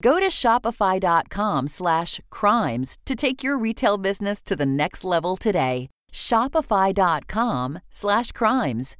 Go to shopify.com slash crimes to take your retail business to the next level today. Shopify.com slash crimes.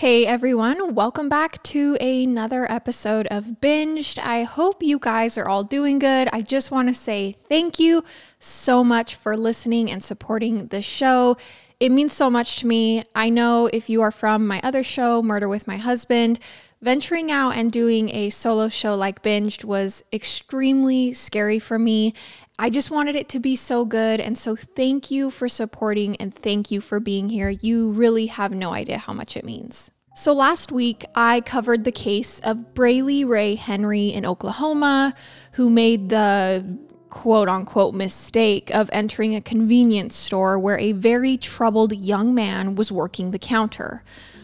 Hey everyone, welcome back to another episode of Binged. I hope you guys are all doing good. I just want to say thank you so much for listening and supporting the show. It means so much to me. I know if you are from my other show, Murder with My Husband, venturing out and doing a solo show like Binged was extremely scary for me. I just wanted it to be so good. And so, thank you for supporting and thank you for being here. You really have no idea how much it means. So, last week I covered the case of Braley Ray Henry in Oklahoma, who made the quote unquote mistake of entering a convenience store where a very troubled young man was working the counter.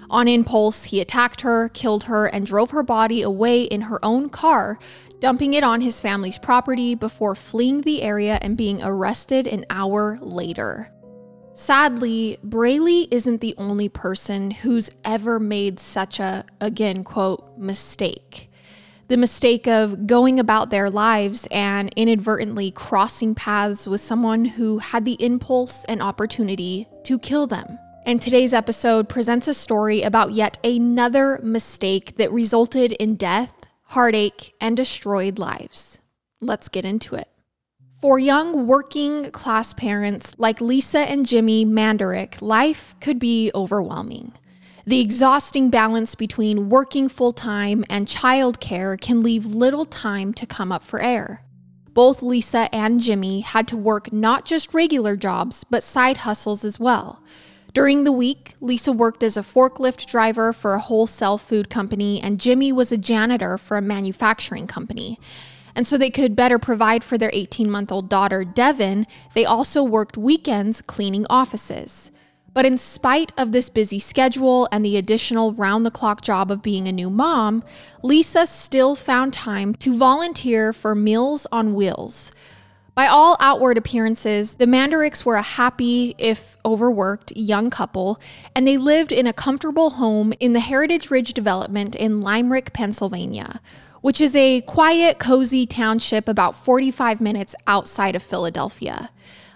On impulse, he attacked her, killed her, and drove her body away in her own car dumping it on his family's property before fleeing the area and being arrested an hour later. Sadly, Braley isn't the only person who's ever made such a, again, quote, mistake. The mistake of going about their lives and inadvertently crossing paths with someone who had the impulse and opportunity to kill them. And today's episode presents a story about yet another mistake that resulted in death heartache, and destroyed lives. Let's get into it. For young working class parents like Lisa and Jimmy Manderach, life could be overwhelming. The exhausting balance between working full time and childcare can leave little time to come up for air. Both Lisa and Jimmy had to work not just regular jobs, but side hustles as well. During the week, Lisa worked as a forklift driver for a wholesale food company, and Jimmy was a janitor for a manufacturing company. And so they could better provide for their 18 month old daughter, Devon, they also worked weekends cleaning offices. But in spite of this busy schedule and the additional round the clock job of being a new mom, Lisa still found time to volunteer for Meals on Wheels. By all outward appearances, the Manderachs were a happy, if overworked, young couple, and they lived in a comfortable home in the Heritage Ridge development in Limerick, Pennsylvania, which is a quiet, cozy township about 45 minutes outside of Philadelphia.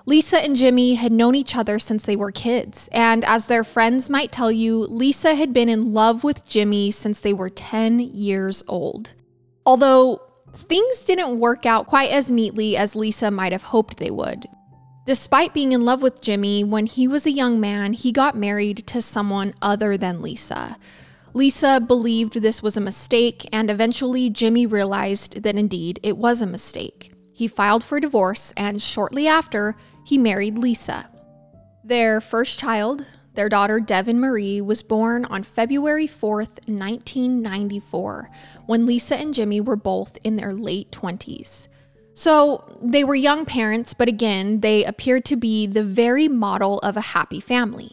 Lisa and Jimmy had known each other since they were kids, and as their friends might tell you, Lisa had been in love with Jimmy since they were 10 years old. Although Things didn't work out quite as neatly as Lisa might have hoped they would. Despite being in love with Jimmy, when he was a young man, he got married to someone other than Lisa. Lisa believed this was a mistake, and eventually Jimmy realized that indeed it was a mistake. He filed for divorce, and shortly after, he married Lisa. Their first child, their daughter, Devon Marie, was born on February 4th, 1994, when Lisa and Jimmy were both in their late 20s. So they were young parents, but again, they appeared to be the very model of a happy family.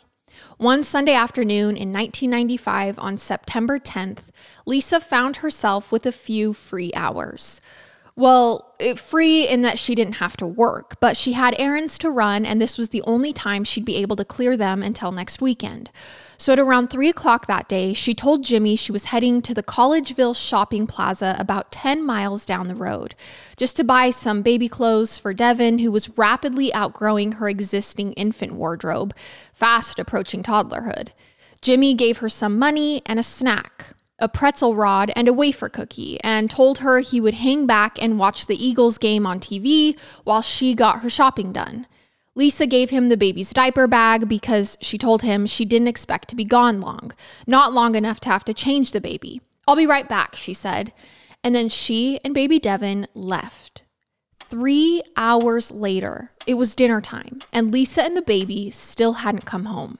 One Sunday afternoon in 1995, on September 10th, Lisa found herself with a few free hours. Well, free in that she didn't have to work, but she had errands to run, and this was the only time she'd be able to clear them until next weekend. So at around 3 o'clock that day, she told Jimmy she was heading to the Collegeville shopping plaza about 10 miles down the road, just to buy some baby clothes for Devon, who was rapidly outgrowing her existing infant wardrobe, fast approaching toddlerhood. Jimmy gave her some money and a snack a pretzel rod, and a wafer cookie, and told her he would hang back and watch the Eagles game on TV while she got her shopping done. Lisa gave him the baby's diaper bag because she told him she didn't expect to be gone long, not long enough to have to change the baby. I'll be right back, she said. And then she and baby Devon left. Three hours later, it was dinner time, and Lisa and the baby still hadn't come home.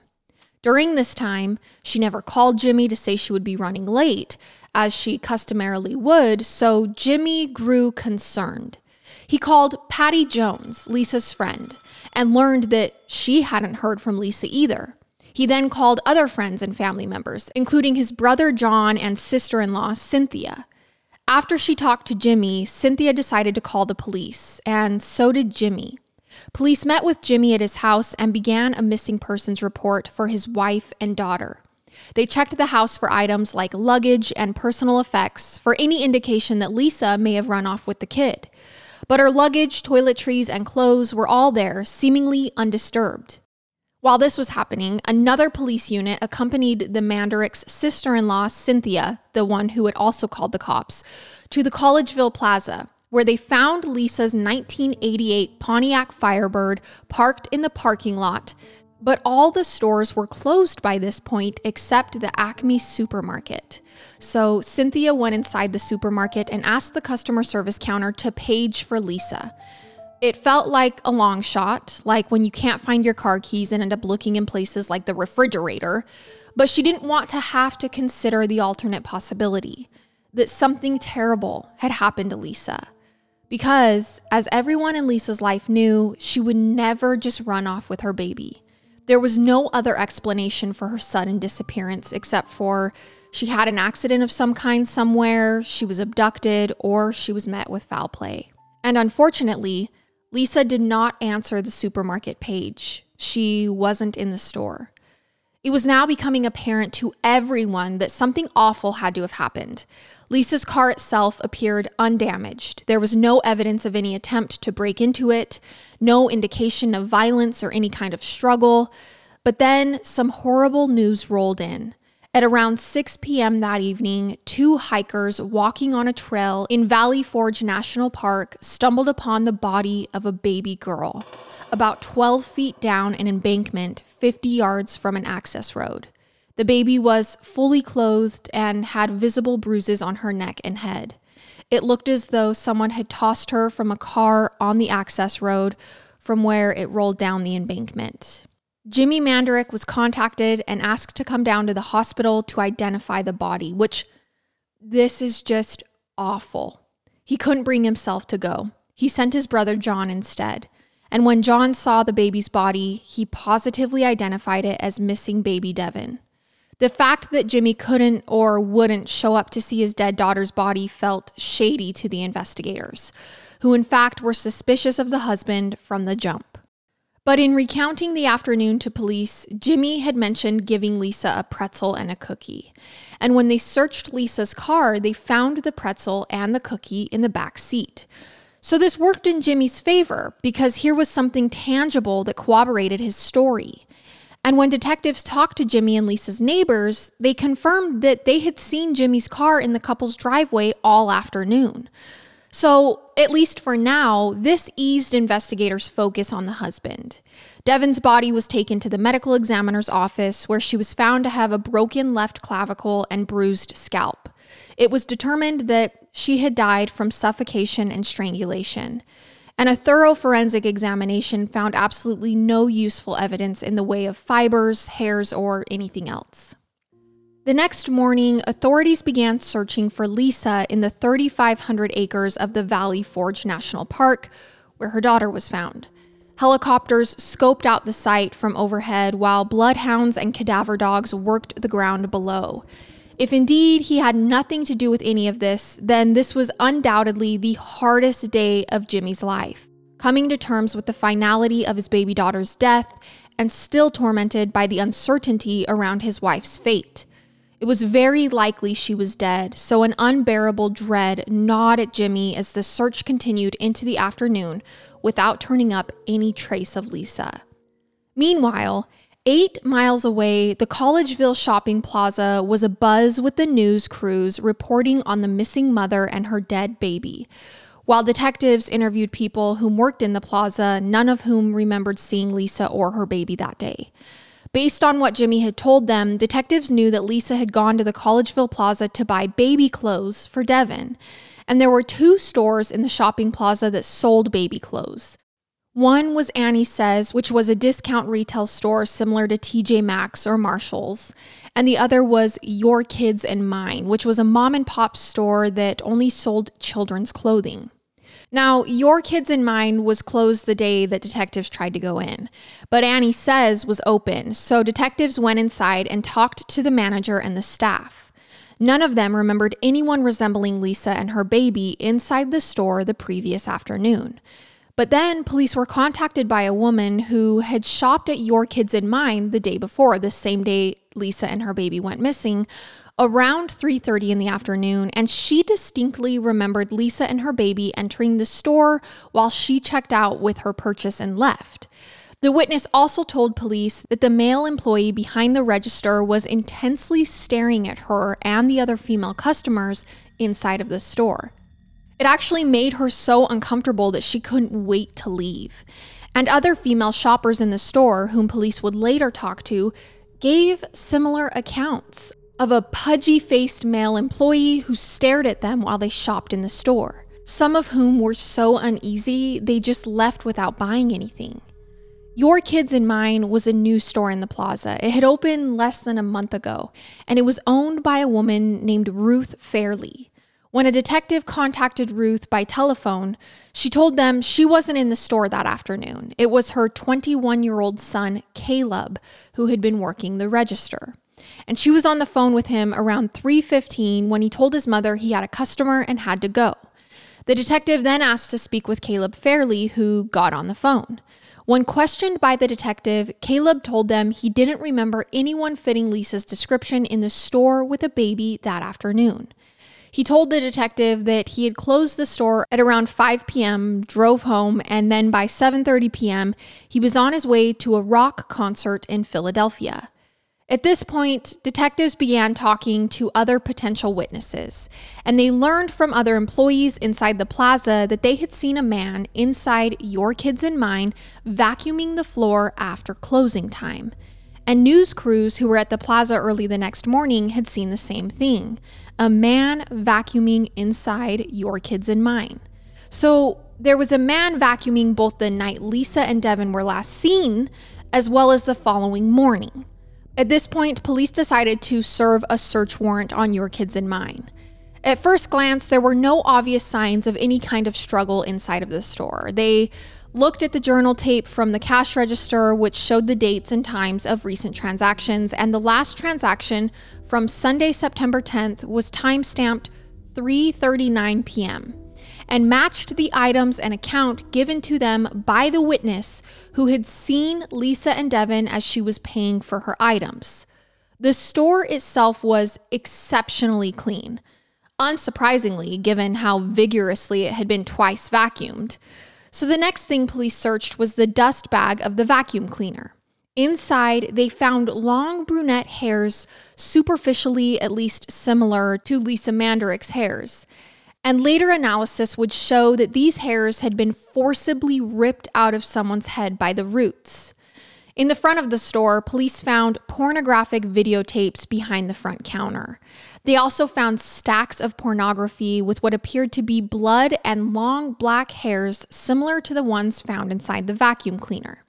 During this time, she never called Jimmy to say she would be running late, as she customarily would, so Jimmy grew concerned. He called Patty Jones, Lisa's friend, and learned that she hadn't heard from Lisa either. He then called other friends and family members, including his brother John and sister in law Cynthia. After she talked to Jimmy, Cynthia decided to call the police, and so did Jimmy. Police met with Jimmy at his house and began a missing persons report for his wife and daughter. They checked the house for items like luggage and personal effects for any indication that Lisa may have run off with the kid. But her luggage, toiletries, and clothes were all there, seemingly undisturbed. While this was happening, another police unit accompanied the Manderach's sister in law, Cynthia, the one who had also called the cops, to the Collegeville Plaza, where they found Lisa's 1988 Pontiac Firebird parked in the parking lot. But all the stores were closed by this point except the Acme supermarket. So Cynthia went inside the supermarket and asked the customer service counter to page for Lisa. It felt like a long shot, like when you can't find your car keys and end up looking in places like the refrigerator, but she didn't want to have to consider the alternate possibility that something terrible had happened to Lisa. Because, as everyone in Lisa's life knew, she would never just run off with her baby. There was no other explanation for her sudden disappearance except for she had an accident of some kind somewhere, she was abducted, or she was met with foul play. And unfortunately, Lisa did not answer the supermarket page. She wasn't in the store. It was now becoming apparent to everyone that something awful had to have happened. Lisa's car itself appeared undamaged. There was no evidence of any attempt to break into it, no indication of violence or any kind of struggle. But then some horrible news rolled in. At around 6 p.m. that evening, two hikers walking on a trail in Valley Forge National Park stumbled upon the body of a baby girl, about 12 feet down an embankment 50 yards from an access road. The baby was fully clothed and had visible bruises on her neck and head. It looked as though someone had tossed her from a car on the access road from where it rolled down the embankment. Jimmy Manderach was contacted and asked to come down to the hospital to identify the body, which this is just awful. He couldn't bring himself to go. He sent his brother John instead. And when John saw the baby's body, he positively identified it as missing baby Devon. The fact that Jimmy couldn't or wouldn't show up to see his dead daughter's body felt shady to the investigators. who in fact were suspicious of the husband from the jump. But in recounting the afternoon to police, Jimmy had mentioned giving Lisa a pretzel and a cookie. And when they searched Lisa's car, they found the pretzel and the cookie in the back seat. So this worked in Jimmy's favor because here was something tangible that corroborated his story. And when detectives talked to Jimmy and Lisa's neighbors, they confirmed that they had seen Jimmy's car in the couple's driveway all afternoon. So, at least for now, this eased investigators' focus on the husband. Devon's body was taken to the medical examiner's office, where she was found to have a broken left clavicle and bruised scalp. It was determined that she had died from suffocation and strangulation. And a thorough forensic examination found absolutely no useful evidence in the way of fibers, hairs, or anything else. The next morning, authorities began searching for Lisa in the 3,500 acres of the Valley Forge National Park, where her daughter was found. Helicopters scoped out the site from overhead while bloodhounds and cadaver dogs worked the ground below. If indeed he had nothing to do with any of this, then this was undoubtedly the hardest day of Jimmy's life. Coming to terms with the finality of his baby daughter's death and still tormented by the uncertainty around his wife's fate. It was very likely she was dead, so an unbearable dread gnawed at Jimmy as the search continued into the afternoon without turning up any trace of Lisa. Meanwhile, eight miles away, the Collegeville shopping plaza was abuzz with the news crews reporting on the missing mother and her dead baby. While detectives interviewed people who worked in the plaza, none of whom remembered seeing Lisa or her baby that day. Based on what Jimmy had told them, detectives knew that Lisa had gone to the Collegeville Plaza to buy baby clothes for Devon. And there were two stores in the shopping plaza that sold baby clothes. One was Annie Sez, which was a discount retail store similar to TJ Maxx or Marshall's. And the other was Your Kids and Mine, which was a mom and pop store that only sold children's clothing. Now, Your Kids in Mine was closed the day that detectives tried to go in, but Annie Sez was open, so detectives went inside and talked to the manager and the staff. None of them remembered anyone resembling Lisa and her baby inside the store the previous afternoon. But then police were contacted by a woman who had shopped at Your Kids in Mine the day before, the same day Lisa and her baby went missing, around 3:30 in the afternoon and she distinctly remembered Lisa and her baby entering the store while she checked out with her purchase and left. The witness also told police that the male employee behind the register was intensely staring at her and the other female customers inside of the store. It actually made her so uncomfortable that she couldn't wait to leave. And other female shoppers in the store, whom police would later talk to, gave similar accounts of a pudgy faced male employee who stared at them while they shopped in the store, some of whom were so uneasy they just left without buying anything. Your Kids in Mine was a new store in the plaza. It had opened less than a month ago, and it was owned by a woman named Ruth Fairley. When a detective contacted Ruth by telephone, she told them she wasn't in the store that afternoon. It was her 21 year old son, Caleb, who had been working the register and she was on the phone with him around 3:15 when he told his mother he had a customer and had to go. The detective then asked to speak with Caleb Fairley, who got on the phone. When questioned by the detective, Caleb told them he didn't remember anyone fitting Lisa's description in the store with a baby that afternoon. He told the detective that he had closed the store at around 5 p.m., drove home, and then by 7:30 p.m., he was on his way to a rock concert in Philadelphia. At this point, detectives began talking to other potential witnesses, and they learned from other employees inside the plaza that they had seen a man inside Your Kids and Mine vacuuming the floor after closing time. And news crews who were at the plaza early the next morning had seen the same thing a man vacuuming inside Your Kids and Mine. So there was a man vacuuming both the night Lisa and Devon were last seen, as well as the following morning. At this point, police decided to serve a search warrant on your kids and mine. At first glance, there were no obvious signs of any kind of struggle inside of the store. They looked at the journal tape from the cash register, which showed the dates and times of recent transactions, and the last transaction from Sunday, September 10th was time stamped 3:39 p.m. and matched the items and account given to them by the witness who had seen Lisa and Devon as she was paying for her items. The store itself was exceptionally clean, unsurprisingly, given how vigorously it had been twice vacuumed. So the next thing police searched was the dust bag of the vacuum cleaner. Inside, they found long brunette hairs, superficially at least similar to Lisa Manderach's hairs. And later analysis would show that these hairs had been forcibly ripped out of someone's head by the roots. In the front of the store, police found pornographic videotapes behind the front counter. They also found stacks of pornography with what appeared to be blood and long black hairs similar to the ones found inside the vacuum cleaner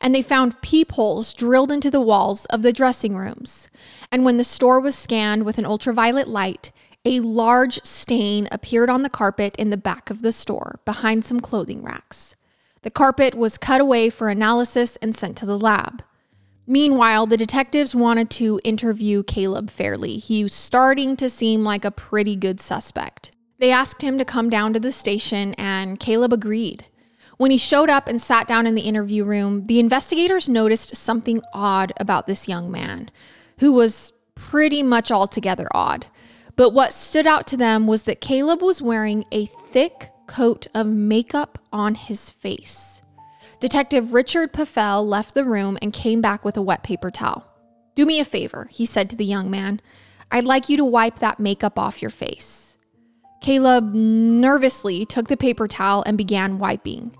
and they found peepholes drilled into the walls of the dressing rooms. And when the store was scanned with an ultraviolet light, a large stain appeared on the carpet in the back of the store behind some clothing racks. The carpet was cut away for analysis and sent to the lab. Meanwhile, the detectives wanted to interview Caleb Fairley. He was starting to seem like a pretty good suspect. They asked him to come down to the station, and Caleb agreed. When he showed up and sat down in the interview room, the investigators noticed something odd about this young man, who was pretty much altogether odd. But what stood out to them was that Caleb was wearing a thick coat of makeup on his face. Detective Richard Paffel left the room and came back with a wet paper towel. Do me a favor, he said to the young man. I'd like you to wipe that makeup off your face. Caleb nervously took the paper towel and began wiping.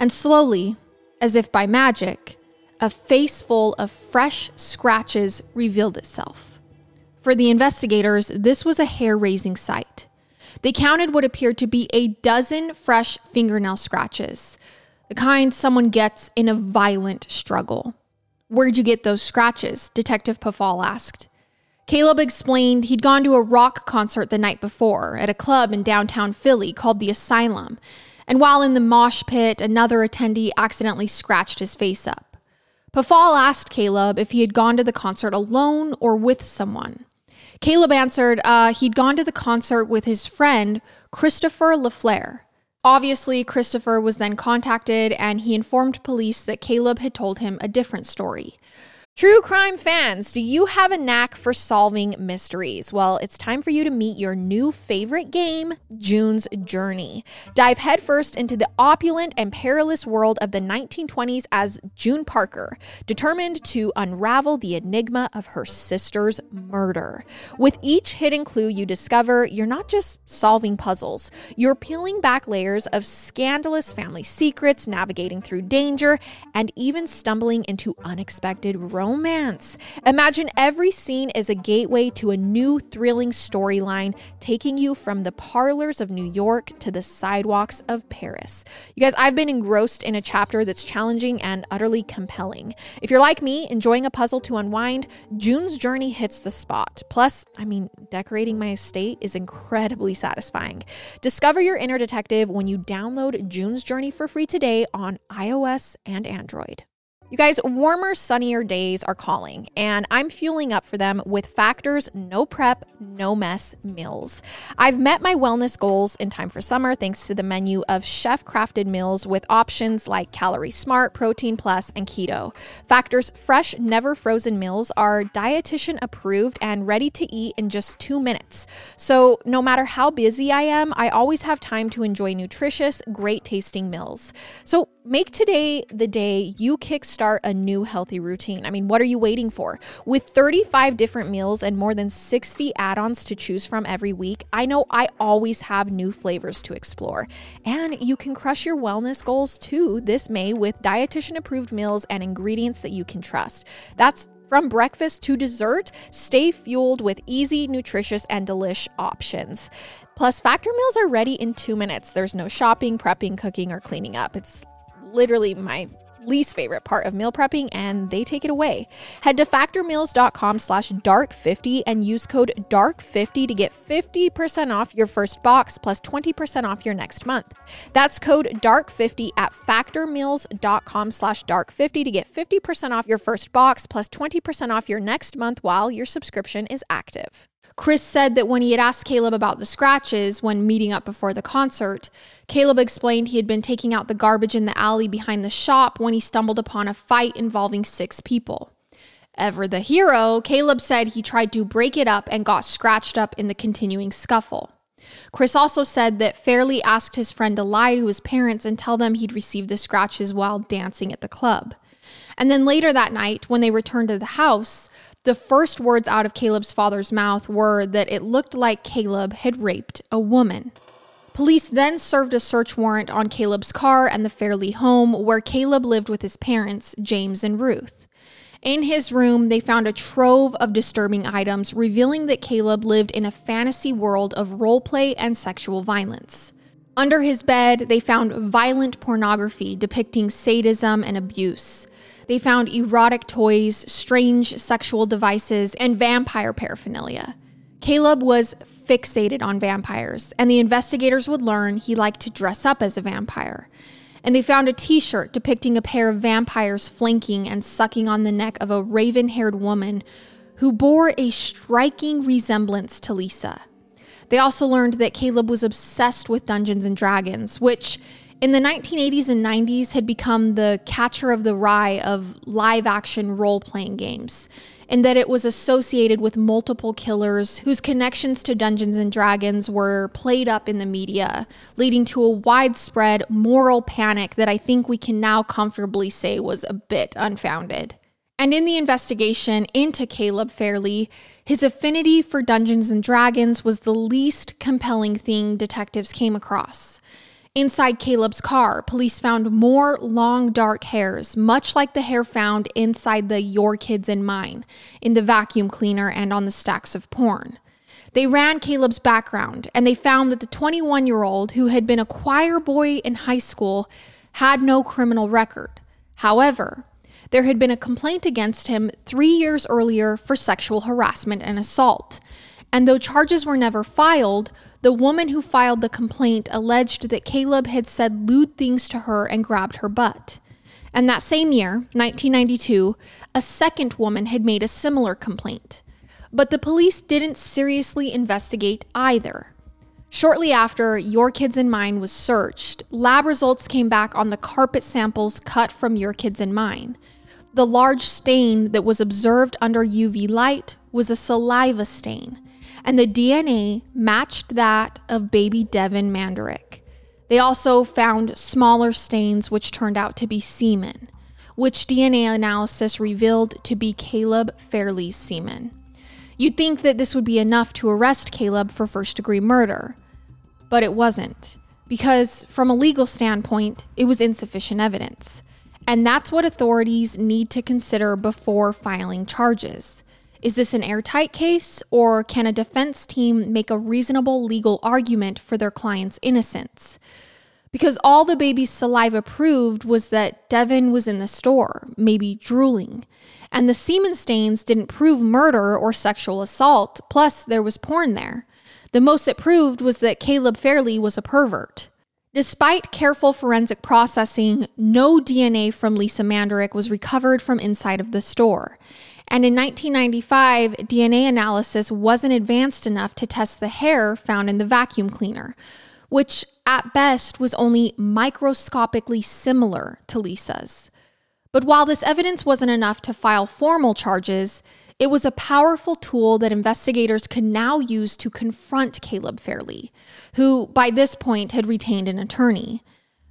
And slowly, as if by magic, a face full of fresh scratches revealed itself. For the investigators, this was a hair raising sight. They counted what appeared to be a dozen fresh fingernail scratches, the kind someone gets in a violent struggle. Where'd you get those scratches? Detective Pafal asked. Caleb explained he'd gone to a rock concert the night before at a club in downtown Philly called The Asylum, and while in the mosh pit, another attendee accidentally scratched his face up. Pafal asked Caleb if he had gone to the concert alone or with someone. Caleb answered uh, he'd gone to the concert with his friend, Christopher LaFleur. Obviously, Christopher was then contacted and he informed police that Caleb had told him a different story. True crime fans, do you have a knack for solving mysteries? Well, it's time for you to meet your new favorite game, June's Journey. Dive headfirst into the opulent and perilous world of the 1920s as June Parker, determined to unravel the enigma of her sister's murder. With each hidden clue you discover, you're not just solving puzzles, you're peeling back layers of scandalous family secrets, navigating through danger, and even stumbling into unexpected romance. Imagine every scene is a gateway to a new thrilling storyline, taking you from the parlors of New York to the sidewalks of Paris. You guys, I've been engrossed in a chapter that's challenging and utterly compelling. If you're like me, enjoying a puzzle to unwind, June's Journey hits the spot. Plus, I mean, decorating my estate is incredibly satisfying. Discover your inner detective when you download June's Journey for free today on iOS and Android. You guys, warmer, sunnier days are calling, and I'm fueling up for them with Factor's no prep, no mess meals. I've met my wellness goals in time for summer thanks to the menu of chef crafted meals with options like Calorie Smart, Protein Plus, and Keto. Factor's fresh, never frozen meals are dietitian approved and ready to eat in just two minutes. So, no matter how busy I am, I always have time to enjoy nutritious, great tasting meals. So, make today the day you kickstart a new healthy routine. I mean, what are you waiting for? With 35 different meals and more than 60 add ons to choose from every week, I know I always have new flavors to explore. And you can crush your wellness goals too this May with dietitian approved meals and ingredients that you can trust. That's from breakfast to dessert, stay fueled with easy, nutritious, and delish options. Plus, Factor meals are ready in two minutes. There's no shopping, prepping, cooking, or cleaning up. It's literally my least favorite part of meal prepping and they take it away. Head to factormeals.com slash dark50 and use code dark50 to get 50% off your first box plus 20% off your next month. That's code dark50 at factormeals.com slash dark50 to get 50% off your first box plus 20% off your next month while your subscription is active. Chris said that when he had asked Caleb about the scratches when meeting up before the concert, Caleb explained he had been taking out the garbage in the alley behind the shop when he stumbled upon a fight involving six people. Ever the hero, Caleb said he tried to break it up and got scratched up in the continuing scuffle. Chris also said that Fairley asked his friend to lie to his parents and tell them he'd received the scratches while dancing at the club. And then later that night, when they returned to the house, the first words out of Caleb's father's mouth were that it looked like Caleb had raped a woman. Police then served a search warrant on Caleb's car and the Fairley home where Caleb lived with his parents, James and Ruth. In his room, they found a trove of disturbing items revealing that Caleb lived in a fantasy world of roleplay and sexual violence. Under his bed, they found violent pornography depicting sadism and abuse. They found erotic toys, strange sexual devices, and vampire paraphernalia. Caleb was fixated on vampires, and the investigators would learn he liked to dress up as a vampire and they found a t shirt depicting a pair of vampires flanking and sucking on the neck of a raven haired woman who bore a striking resemblance to Lisa. They also learned that Caleb was obsessed with Dungeons and Dragons, which in the 1980s and 90s had become the catcher of the rye of live action role playing games in that it was associated with multiple killers whose connections to Dungeons and Dragons were played up in the media, leading to a widespread moral panic that I think we can now comfortably say was a bit unfounded. And in the investigation into Caleb Fairley, his affinity for Dungeons and Dragons was the least compelling thing detectives came across. Inside Caleb's car, police found more long dark hairs, much like the hair found inside the Your Kids and Mine, in the vacuum cleaner and on the stacks of porn. They ran Caleb's background and they found that the 21 year old, who had been a choir boy in high school, had no criminal record. However, there had been a complaint against him three years earlier for sexual harassment and assault. And though charges were never filed, the woman who filed the complaint alleged that Caleb had said lewd things to her and grabbed her butt. And that same year, 1992, a second woman had made a similar complaint. But the police didn't seriously investigate either. Shortly after Your Kids and Mine was searched, lab results came back on the carpet samples cut from Your Kids and Mine. The large stain that was observed under UV light was a saliva stain and the DNA matched that of baby Devon Manderach. They also found smaller stains which turned out to be semen, which DNA analysis revealed to be Caleb Fairley's semen. You'd think that this would be enough to arrest Caleb for first degree murder, but it wasn't, because from a legal standpoint, it was insufficient evidence. And that's what authorities need to consider before filing charges. Is this an airtight case, or can a defense team make a reasonable legal argument for their client's innocence? Because all the baby's saliva proved was that Devon was in the store, maybe drooling. And the semen stains didn't prove murder or sexual assault, plus, there was porn there. The most it proved was that Caleb Fairley was a pervert. Despite careful forensic processing, no DNA from Lisa Manderach was recovered from inside of the store. And in 1995, DNA analysis wasn't advanced enough to test the hair found in the vacuum cleaner, which at best was only microscopically similar to Lisa's. But while this evidence wasn't enough to file formal charges, it was a powerful tool that investigators could now use to confront Caleb Fairley, who by this point had retained an attorney.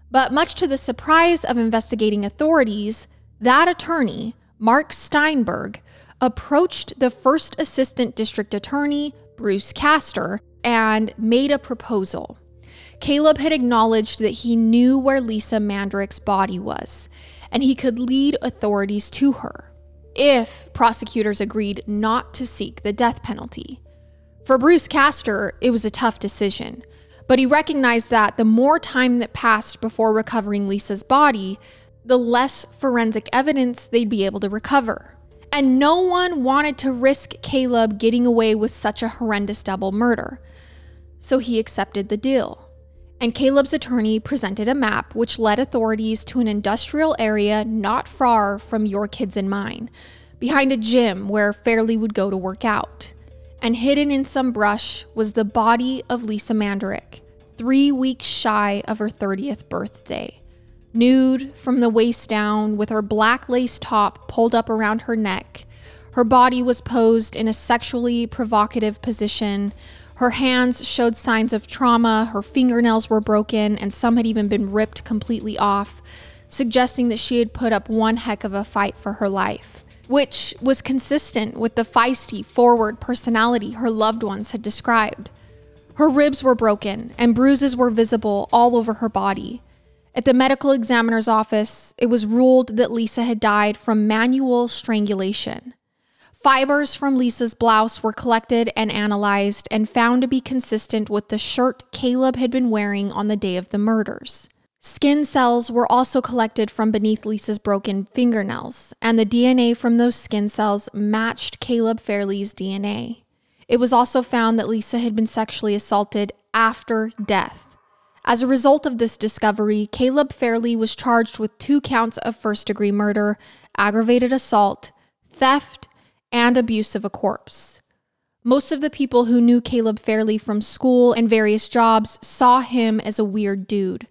But much to the surprise of investigating authorities, that attorney, Mark Steinberg, approached the first assistant district attorney, Bruce Castor, and made a proposal. Caleb had acknowledged that he knew where Lisa Manderach's body was, and he could lead authorities to her if prosecutors agreed not to seek the death penalty. For Bruce Castor, it was a tough decision, but he recognized that the more time that passed before recovering Lisa's body, the less forensic evidence they'd be able to recover. And no one wanted to risk Caleb getting away with such a horrendous double murder. So he accepted the deal. And Caleb's attorney presented a map which led authorities to an industrial area not far from your kids and mine, behind a gym where Fairley would go to work out. and hidden in some brush was the body of Lisa Manderach, three weeks shy of her 30th birthday. Nude from the waist down, with her black lace top pulled up around her neck, her body was posed in a sexually provocative position. Her hands showed signs of trauma, her fingernails were broken, and some had even been ripped completely off, suggesting that she had put up one heck of a fight for her life which was consistent with the feisty, forward personality her loved ones had described. Her ribs were broken, and bruises were visible all over her body. At the medical examiner's office, it was ruled that Lisa had died from manual strangulation. Fibers from Lisa's blouse were collected and analyzed and found to be consistent with the shirt Caleb had been wearing on the day of the murders. Skin cells were also collected from beneath Lisa's broken fingernails, and the DNA from those skin cells matched Caleb Fairley's DNA. It was also found that Lisa had been sexually assaulted after death. As a result of this discovery, Caleb Fairley was charged with two counts of first degree murder, aggravated assault, theft, and abuse of a corpse. Most of the people who knew Caleb Fairley from school and various jobs saw him as a weird dude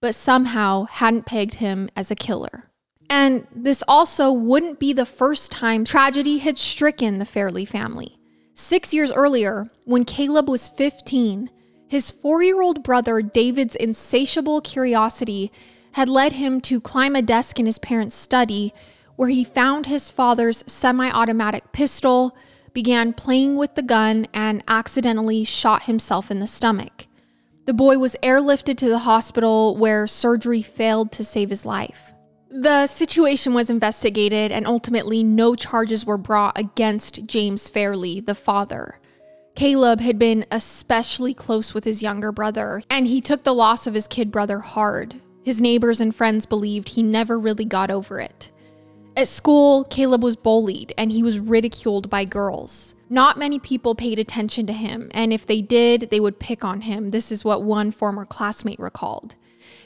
but somehow hadn't pegged him as a killer. And this also wouldn't be the first time tragedy had stricken the Fairley family. Six years earlier, when Caleb was 15, his four year old brother David's insatiable curiosity had led him to climb a desk in his parents' study where he found his father's semi automatic pistol, began playing with the gun, and accidentally shot himself in the stomach. The boy was airlifted to the hospital where surgery failed to save his life. The situation was investigated and ultimately no charges were brought against James Fairley, the father. Caleb had been especially close with his younger brother, and he took the loss of his kid brother hard. His neighbors and friends believed he never really got over it. At school, Caleb was bullied and he was ridiculed by girls. Not many people paid attention to him, and if they did, they would pick on him. This is what one former classmate recalled.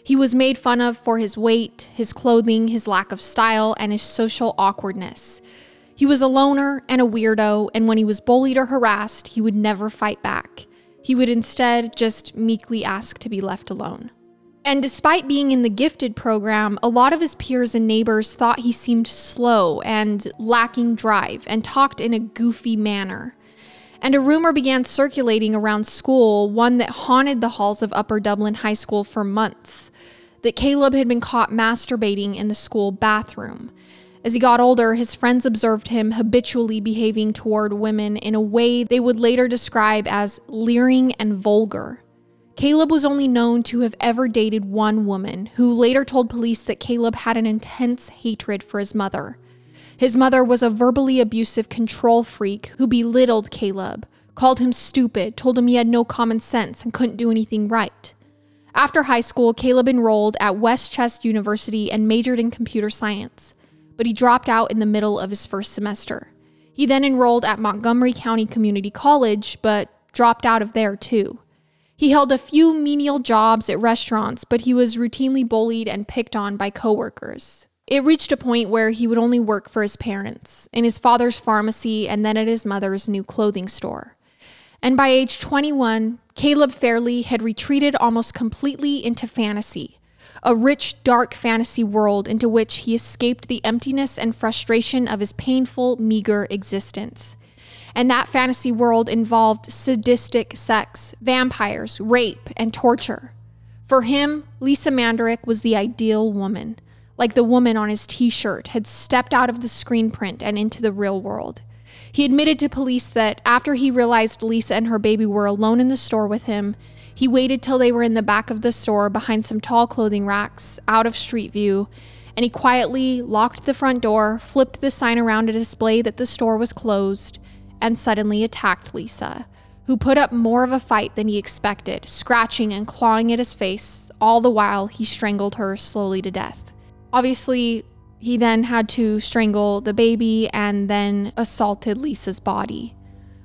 He was made fun of for his weight, his clothing, his lack of style, and his social awkwardness. He was a loner and a weirdo, and when he was bullied or harassed, he would never fight back. He would instead just meekly ask to be left alone. And despite being in the gifted program, a lot of his peers and neighbors thought he seemed slow and lacking drive and talked in a goofy manner. And a rumor began circulating around school, one that haunted the halls of Upper Dublin High School for months, that Caleb had been caught masturbating in the school bathroom. As he got older, his friends observed him habitually behaving toward women in a way they would later describe as leering and vulgar. Caleb was only known to have ever dated one woman, who later told police that Caleb had an intense hatred for his mother. His mother was a verbally abusive control freak who belittled Caleb, called him stupid, told him he had no common sense and couldn't do anything right. After high school, Caleb enrolled at West Chester University and majored in computer science, but he dropped out in the middle of his first semester. He then enrolled at Montgomery County Community College, but dropped out of there too. He held a few menial jobs at restaurants, but he was routinely bullied and picked on by coworkers. It reached a point where he would only work for his parents, in his father's pharmacy, and then at his mother's new clothing store. And by age 21, Caleb Fairley had retreated almost completely into fantasy, a rich, dark fantasy world into which he escaped the emptiness and frustration of his painful, meager existence. And that fantasy world involved sadistic sex, vampires, rape, and torture. For him, Lisa Manderach was the ideal woman, like the woman on his t shirt had stepped out of the screen print and into the real world. He admitted to police that after he realized Lisa and her baby were alone in the store with him, he waited till they were in the back of the store behind some tall clothing racks, out of street view, and he quietly locked the front door, flipped the sign around to display that the store was closed, and suddenly attacked Lisa, who put up more of a fight than he expected, scratching and clawing at his face, all the while he strangled her slowly to death. Obviously, he then had to strangle the baby and then assaulted Lisa's body.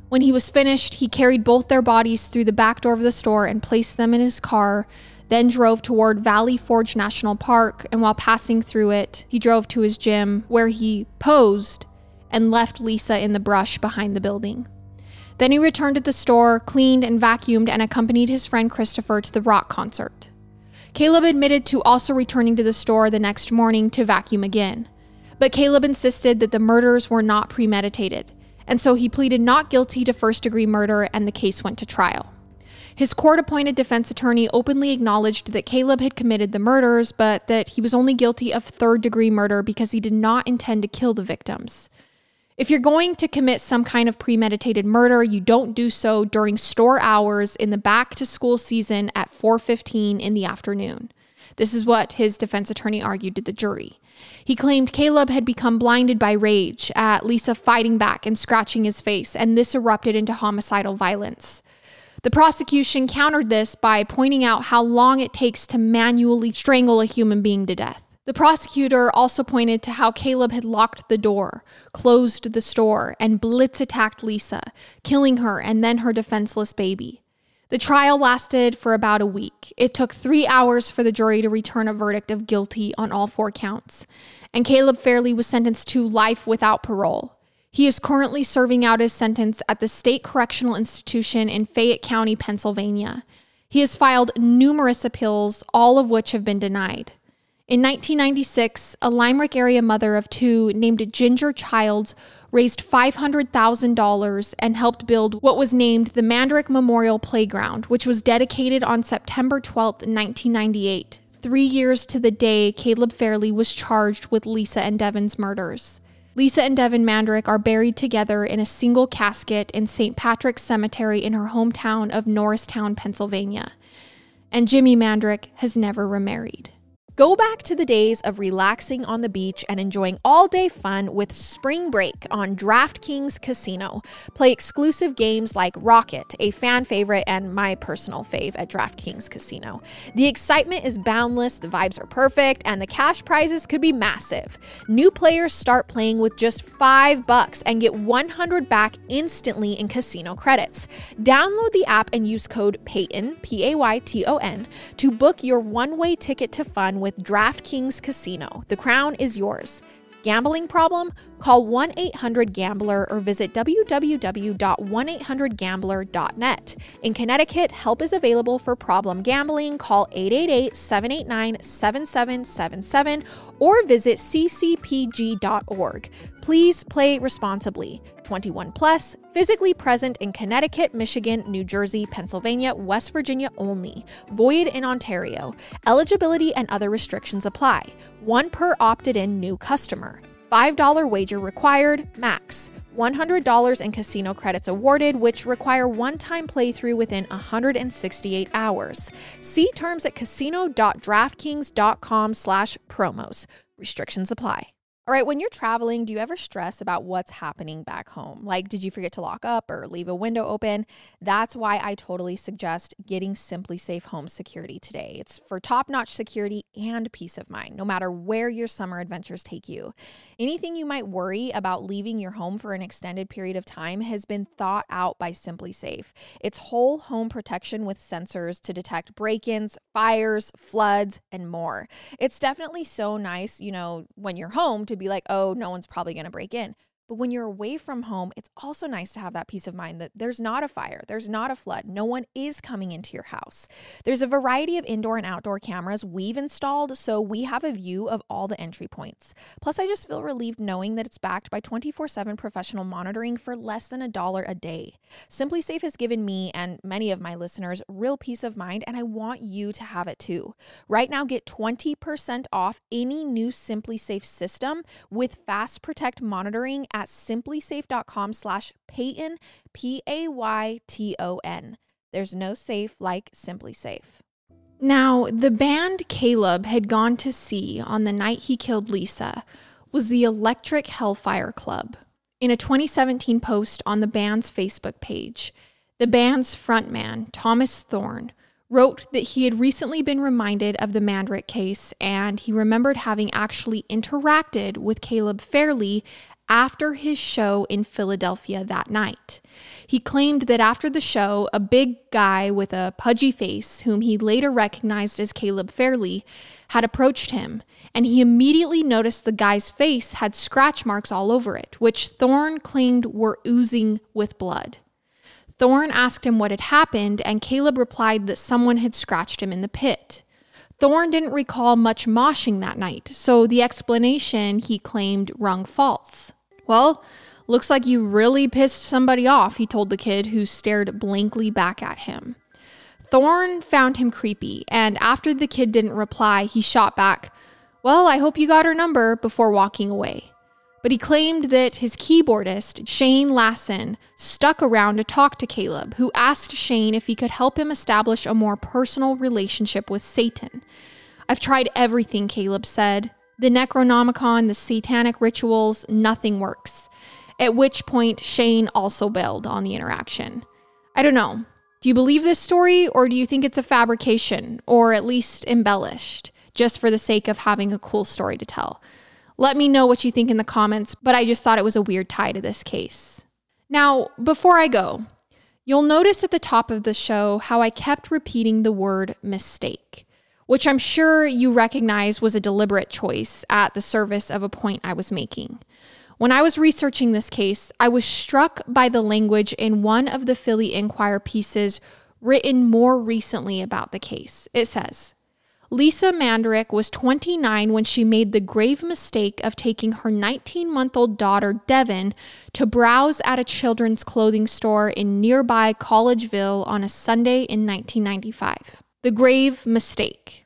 When he was finished, he carried both their bodies through the back door of the store and placed them in his car, then drove toward Valley Forge National Park. And while passing through it, he drove to his gym where he posed and left Lisa in the brush behind the building. Then he returned to the store, cleaned and vacuumed, and accompanied his friend Christopher to the rock concert. Caleb admitted to also returning to the store the next morning to vacuum again. But Caleb insisted that the murders were not premeditated, and so he pleaded not guilty to first degree murder and the case went to trial. His court appointed defense attorney openly acknowledged that Caleb had committed the murders, but that he was only guilty of third degree murder because he did not intend to kill the victims. If you're going to commit some kind of premeditated murder, you don't do so during store hours in the back to school season at 4:15 in the afternoon. This is what his defense attorney argued to the jury. He claimed Caleb had become blinded by rage at Lisa fighting back and scratching his face, and this erupted into homicidal violence. The prosecution countered this by pointing out how long it takes to manually strangle a human being to death. The prosecutor also pointed to how Caleb had locked the door, closed the store, and blitz attacked Lisa, killing her and then her defenseless baby. The trial lasted for about a week. It took three hours for the jury to return a verdict of guilty on all four counts, and Caleb Fairley was sentenced to life without parole. He is currently serving out his sentence at the State Correctional Institution in Fayette County, Pennsylvania. He has filed numerous appeals, all of which have been denied. In 1996, a Limerick area mother of two named Ginger Childs raised $500,000 and helped build what was named the Manderach Memorial Playground, which was dedicated on September 12, 1998, three years to the day Caleb Fairley was charged with Lisa and Devon's murders. Lisa and Devon Manderach are buried together in a single casket in St. Patrick's Cemetery in her hometown of Norristown, Pennsylvania. And Jimmy Manderach has never remarried. Go back to the days of relaxing on the beach and enjoying all day fun with Spring Break on DraftKings Casino. Play exclusive games like Rocket, a fan favorite and my personal fave at DraftKings Casino. The excitement is boundless, the vibes are perfect, and the cash prizes could be massive. New players start playing with just 5 bucks and get 100 back instantly in casino credits. Download the app and use code PAYTON, P A Y T O N, to book your one-way ticket to fun with DraftKings Casino. The crown is yours. Gambling problem? Call 1 800 Gambler or visit www.1800Gambler.net. In Connecticut, help is available for problem gambling. Call 888 789 7777 or visit ccpg.org. Please play responsibly. 21 plus, physically present in Connecticut, Michigan, New Jersey, Pennsylvania, West Virginia only. Void in Ontario. Eligibility and other restrictions apply. One per opted in new customer. $5 wager required, max. $100 in casino credits awarded, which require one time playthrough within 168 hours. See terms at casino.draftkings.com slash promos. Restrictions apply. All right, when you're traveling, do you ever stress about what's happening back home? Like, did you forget to lock up or leave a window open? That's why I totally suggest getting SimpliSafe Home Security today. It's for top notch security and peace of mind, no matter where your summer adventures take you. Anything you might worry about leaving your home for an extended period of time has been thought out by SimpliSafe. It's whole home protection with sensors to detect break ins, fires, floods, and more. It's definitely so nice, you know, when you're home to be like, oh, no one's probably going to break in. But when you're away from home, it's also nice to have that peace of mind that there's not a fire, there's not a flood, no one is coming into your house. There's a variety of indoor and outdoor cameras we've installed, so we have a view of all the entry points. Plus, I just feel relieved knowing that it's backed by 24 7 professional monitoring for less than a dollar a day. SimpliSafe has given me and many of my listeners real peace of mind, and I want you to have it too. Right now, get 20% off any new SimpliSafe system with Fast Protect monitoring at simplisafe.com slash Payton, P A Y T O N. There's no safe like SimpliSafe. Now, the band Caleb had gone to see on the night he killed Lisa was the Electric Hellfire Club. In a 2017 post on the band's Facebook page, the band's frontman, Thomas Thorne, wrote that he had recently been reminded of the Manderach case and he remembered having actually interacted with Caleb Fairley after his show in Philadelphia that night. He claimed that after the show, a big guy with a pudgy face, whom he later recognized as Caleb Fairley, had approached him, and he immediately noticed the guy's face had scratch marks all over it, which Thorne claimed were oozing with blood. Thorne asked him what had happened, and Caleb replied that someone had scratched him in the pit. Thorne didn't recall much moshing that night, so the explanation he claimed rung false. Well, looks like you really pissed somebody off, he told the kid who stared blankly back at him. Thorne found him creepy, and after the kid didn't reply, he shot back, Well, I hope you got her number, before walking away but he claimed that his keyboardist, Shane Lassen, stuck around to talk to Caleb, who asked Shane if he could help him establish a more personal relationship with Satan. I've tried everything, Caleb said. The Necronomicon, the satanic rituals, nothing works. At which point, Shane also bailed on the interaction. I don't know. Do you believe this story, or do you think it's a fabrication, or at least embellished, just for the sake of having a cool story to tell? Let me know what you think in the comments, but I just thought it was a weird tie to this case. Now, before I go, you'll notice at the top of the show how I kept repeating the word mistake, which I'm sure you recognize was a deliberate choice at the service of a point I was making. When I was researching this case, I was struck by the language in one of the Philly Inquirer pieces written more recently about the case. It says, Lisa Manderach was 29 when she made the grave mistake of taking her 19 month old daughter, Devon, to browse at a children's clothing store in nearby Collegeville on a Sunday in 1995. The grave mistake.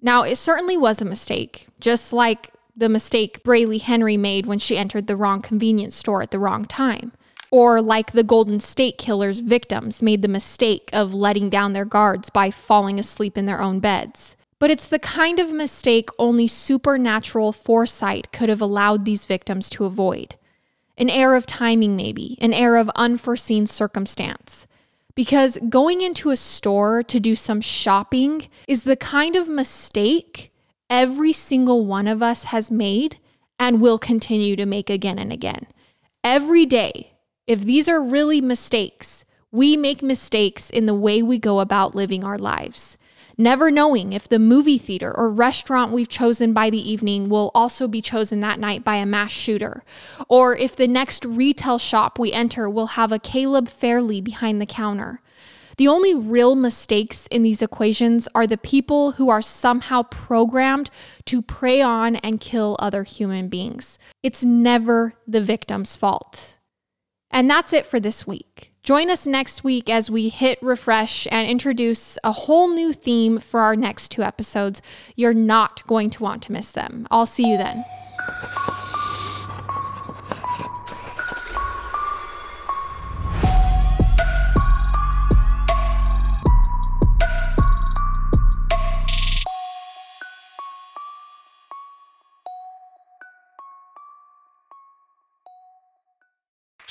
Now, it certainly was a mistake, just like the mistake Braylee Henry made when she entered the wrong convenience store at the wrong time. Or like the Golden State Killer's victims made the mistake of letting down their guards by falling asleep in their own beds. But it's the kind of mistake only supernatural foresight could have allowed these victims to avoid. An error of timing, maybe, an error of unforeseen circumstance. Because going into a store to do some shopping is the kind of mistake every single one of us has made and will continue to make again and again. Every day, if these are really mistakes, we make mistakes in the way we go about living our lives. Never knowing if the movie theater or restaurant we've chosen by the evening will also be chosen that night by a mass shooter, or if the next retail shop we enter will have a Caleb Fairley behind the counter. The only real mistakes in these equations are the people who are somehow programmed to prey on and kill other human beings. It's never the victim's fault. And that's it for this week. Join us next week as we hit refresh and introduce a whole new theme for our next two episodes. You're not going to want to miss them. I'll see you then.